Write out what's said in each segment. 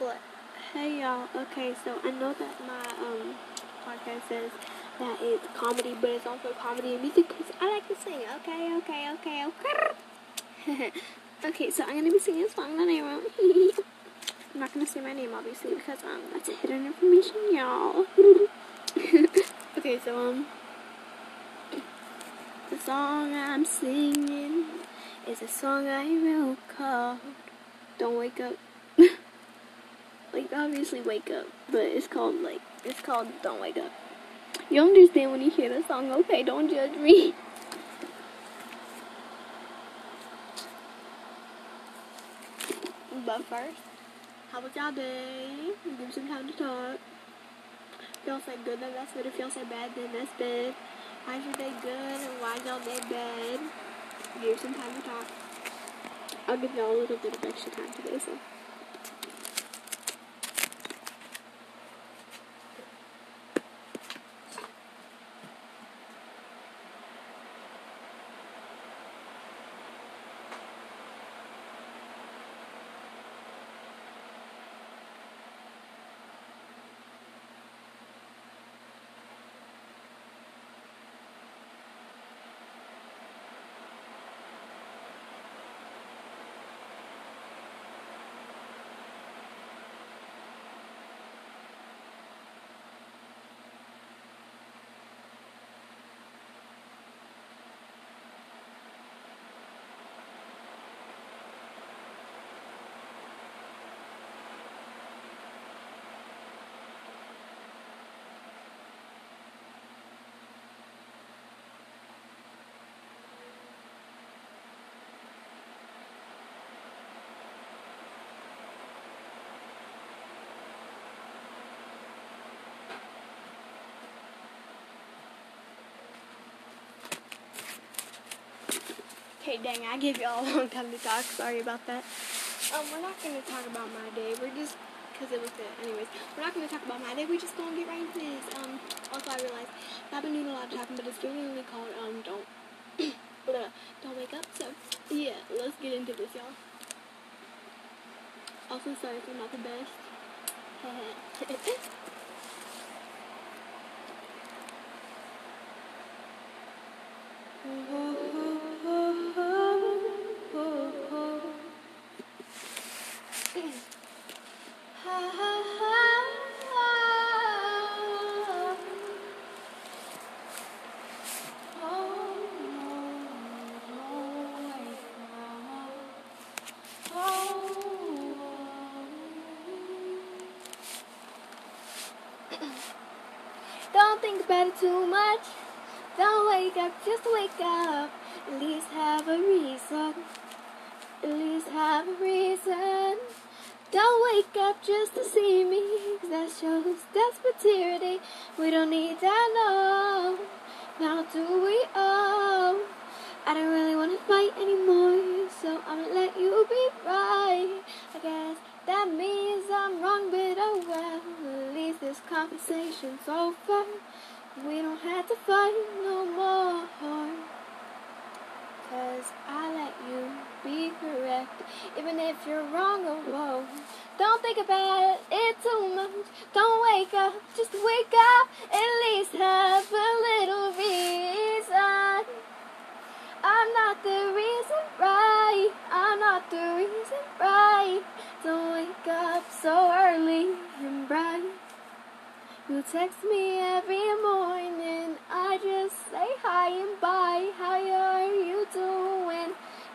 but hey y'all, okay, so I know that my um podcast says that it's comedy, but it's also comedy and music because I like to sing. Okay, okay, okay, okay. okay, so I'm gonna be singing a song that I wrote. I'm not gonna say my name obviously because um that's a hidden information, y'all. okay, so um the song I'm singing is a song I wrote called Don't Wake Up. like obviously wake up, but it's called like it's called Don't Wake Up. You'll understand when you hear the song, okay? Don't judge me. But first, how was y'all day? Give some time to talk. Y'all say good, then that's good. If y'all say bad, then that's bad. Why's your day good and why's y'all day bad? Give some time to talk. I'll give y'all a little bit of extra time today, so. Okay, dang, I gave y'all a long time to talk. Sorry about that. Um, we're not gonna talk about my day. We're just, cause it was it. Anyways, we're not gonna talk about my day. We're just gonna get right into this. Um, also I realized I've been doing a lot of talking, but it's really called um don't, don't wake up. So yeah, let's get into this, y'all. Also, sorry if I'm not the best. Don't too much. Don't wake up, just wake up. At least have a reason. At least have a reason. Don't wake up just to see me. 'cause that shows desperate. We don't need that, no. Now do we all? I don't really want to fight anymore, so I'm gonna let you be right. I guess that means I'm wrong, but oh well. At least this conversation's over. We don't have to fight no more. Cause I let you be correct, even if you're wrong or wrong. Don't think about it too much. Don't wake up, just wake up. At least have a little reason. I'm not the reason right. I'm not the reason right. Don't wake up so early and bright. You text me every morning. I just say hi and bye. How are you doing?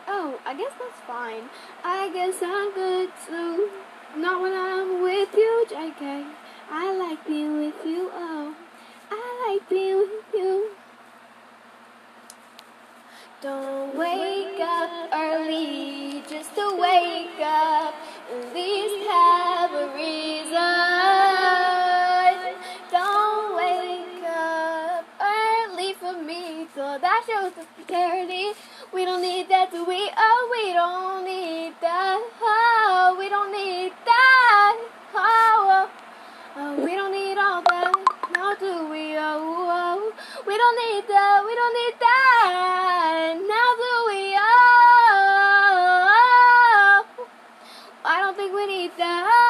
Oh, I guess that's fine. I guess I'm good too. Not when I'm with you, JK. I like being with you. Oh, So that shows the security. We don't need that, do we? Oh, we don't need that. Oh, we don't need that. Oh, oh, oh we don't need all that. Now do we? Oh, oh, we don't need that. We don't need that. Now do we? Oh, oh, oh. oh. I don't think we need that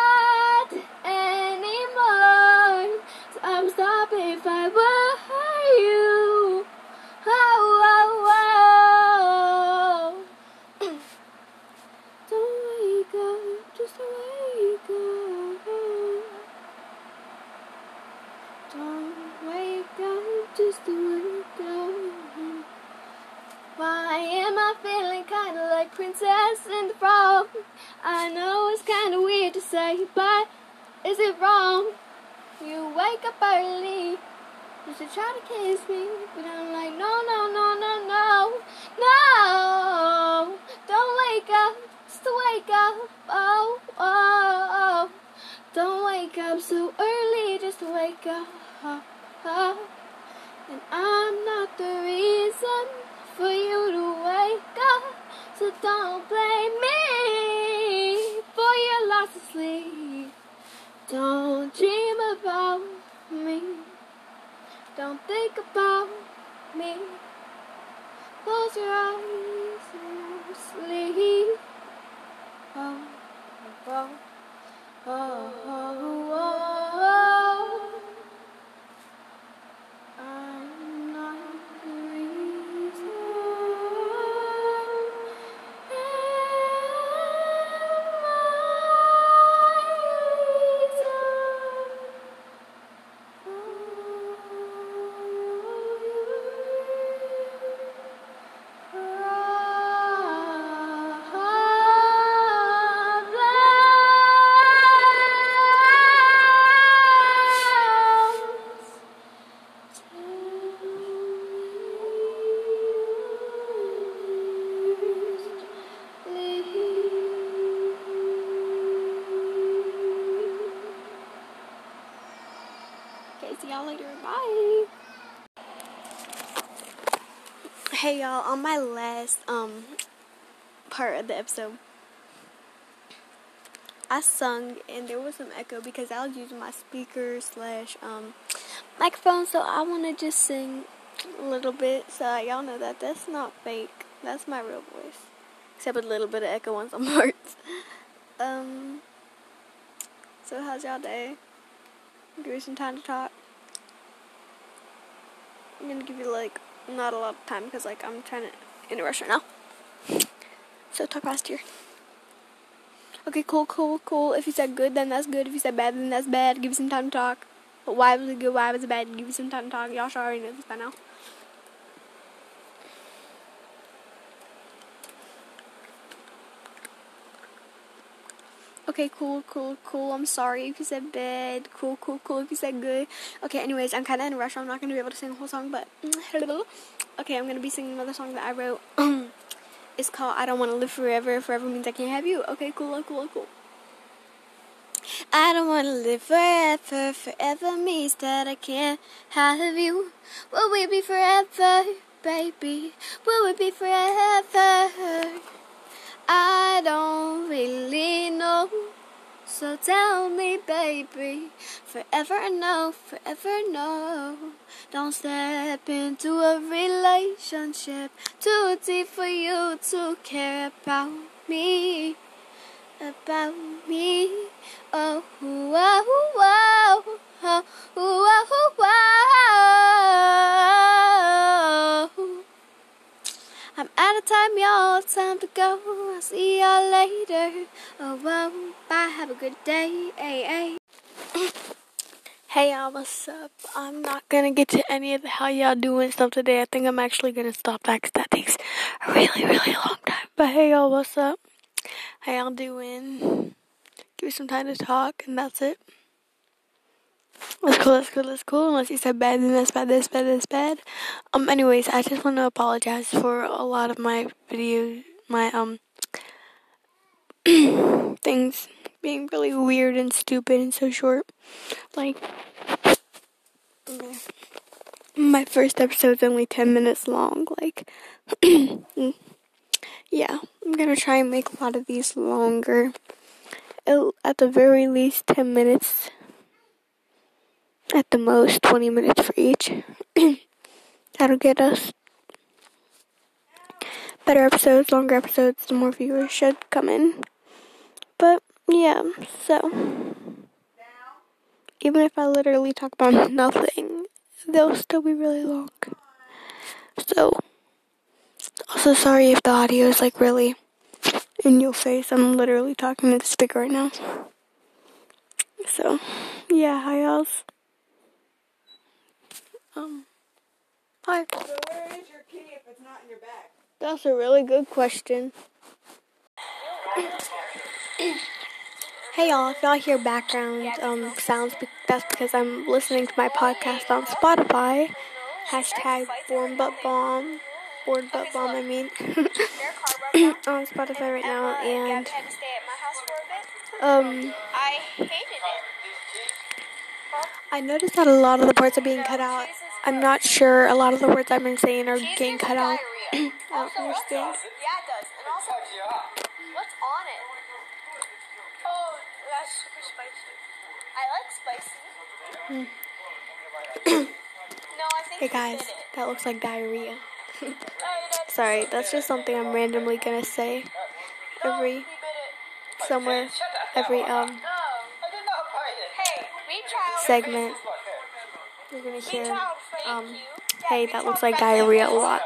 just wake up. Why am I feeling kinda like Princess in the Frog? I know it's kinda weird to say, but is it wrong? You wake up early just to try to kiss me, but I'm like, no, no, no, no, no, no. Don't wake up, just wake up. Oh, oh, oh. Don't wake up so early, just wake up. Oh, oh. And I'm not the reason for you to wake up. So don't blame me for your loss of sleep. Don't dream about me. Don't think about me. Close your eyes and sleep. Oh, oh, oh, oh, oh. oh, oh. Hey y'all, on my last um part of the episode, I sung and there was some echo because I was using my speaker slash um microphone, so I want to just sing a little bit so y'all know that that's not fake. That's my real voice, except a little bit of echo on some parts. Um. So how's y'all day? Give me some time to talk. I'm gonna give you like not a lot of time because like I'm trying to in a rush right now. So talk fast here. Okay, cool, cool, cool. If you said good, then that's good. If you said bad, then that's bad. Give you some time to talk. But why was it good? Why was it bad? Give you some time to talk. Y'all should already know this by now. Okay, cool, cool, cool. I'm sorry if you said bad. Cool, cool, cool if you said good. Okay, anyways, I'm kind of in a rush. I'm not going to be able to sing the whole song, but. Mm, okay, I'm going to be singing another song that I wrote. it's called I Don't Want to Live Forever. Forever means I can't have you. Okay, cool, cool, cool. I don't want to live forever. Forever means that I can't have you. Will we be forever, baby? Will we be forever? I don't really know. So tell me, baby, forever no, forever no. Don't step into a relationship too deep for you to care about me, about me. Oh, oh, oh, oh, oh, oh. I'm out of time, y'all. It's time to go. I'll see y'all later. Oh, well, bye. Have a good day. Hey, hey. Hey, y'all. What's up? I'm not gonna get to any of the how y'all doing stuff today. I think I'm actually gonna stop that because that takes a really, really long time. But hey, y'all. What's up? How y'all doing? Give me some time to talk, and that's it. That's cool, that's cool, that's cool. Unless you said bad, then that's bad, that's bad, that's bad. Um, anyways, I just want to apologize for a lot of my videos, my, um, things being really weird and stupid and so short. Like, my first episode's only 10 minutes long. Like, yeah, I'm gonna try and make a lot of these longer. At the very least, 10 minutes at the most 20 minutes for each. That'll get us better episodes, longer episodes, the more viewers should come in. But yeah, so even if I literally talk about nothing, they'll still be really long. So, also sorry if the audio is like really in your face. I'm literally talking to the speaker right now. So, yeah, hi else. Um, hi. So where is your key if it's not in your bag? That's a really good question. hey y'all, if y'all hear background um, sounds, that's because I'm listening to my podcast on Spotify. Hashtag Born But Bomb. Born But Bomb, I mean. on Spotify right now, and um, I hated it. I noticed that a lot of the parts are being cut out. I'm not sure a lot of the words I've been saying are Cheese getting cut you out. diarrhea. I don't Also, understand. Yeah, it does. And also, what's on it? Oh, that's super spicy. I like spicy. no, I think Hey guys, it. that looks like diarrhea. Sorry, that's just something I'm randomly gonna say every he bit it. somewhere every um. I did not bite it. Hey, we child. segment. You're gonna hear child, thank um hey that looks like diarrhea a lot.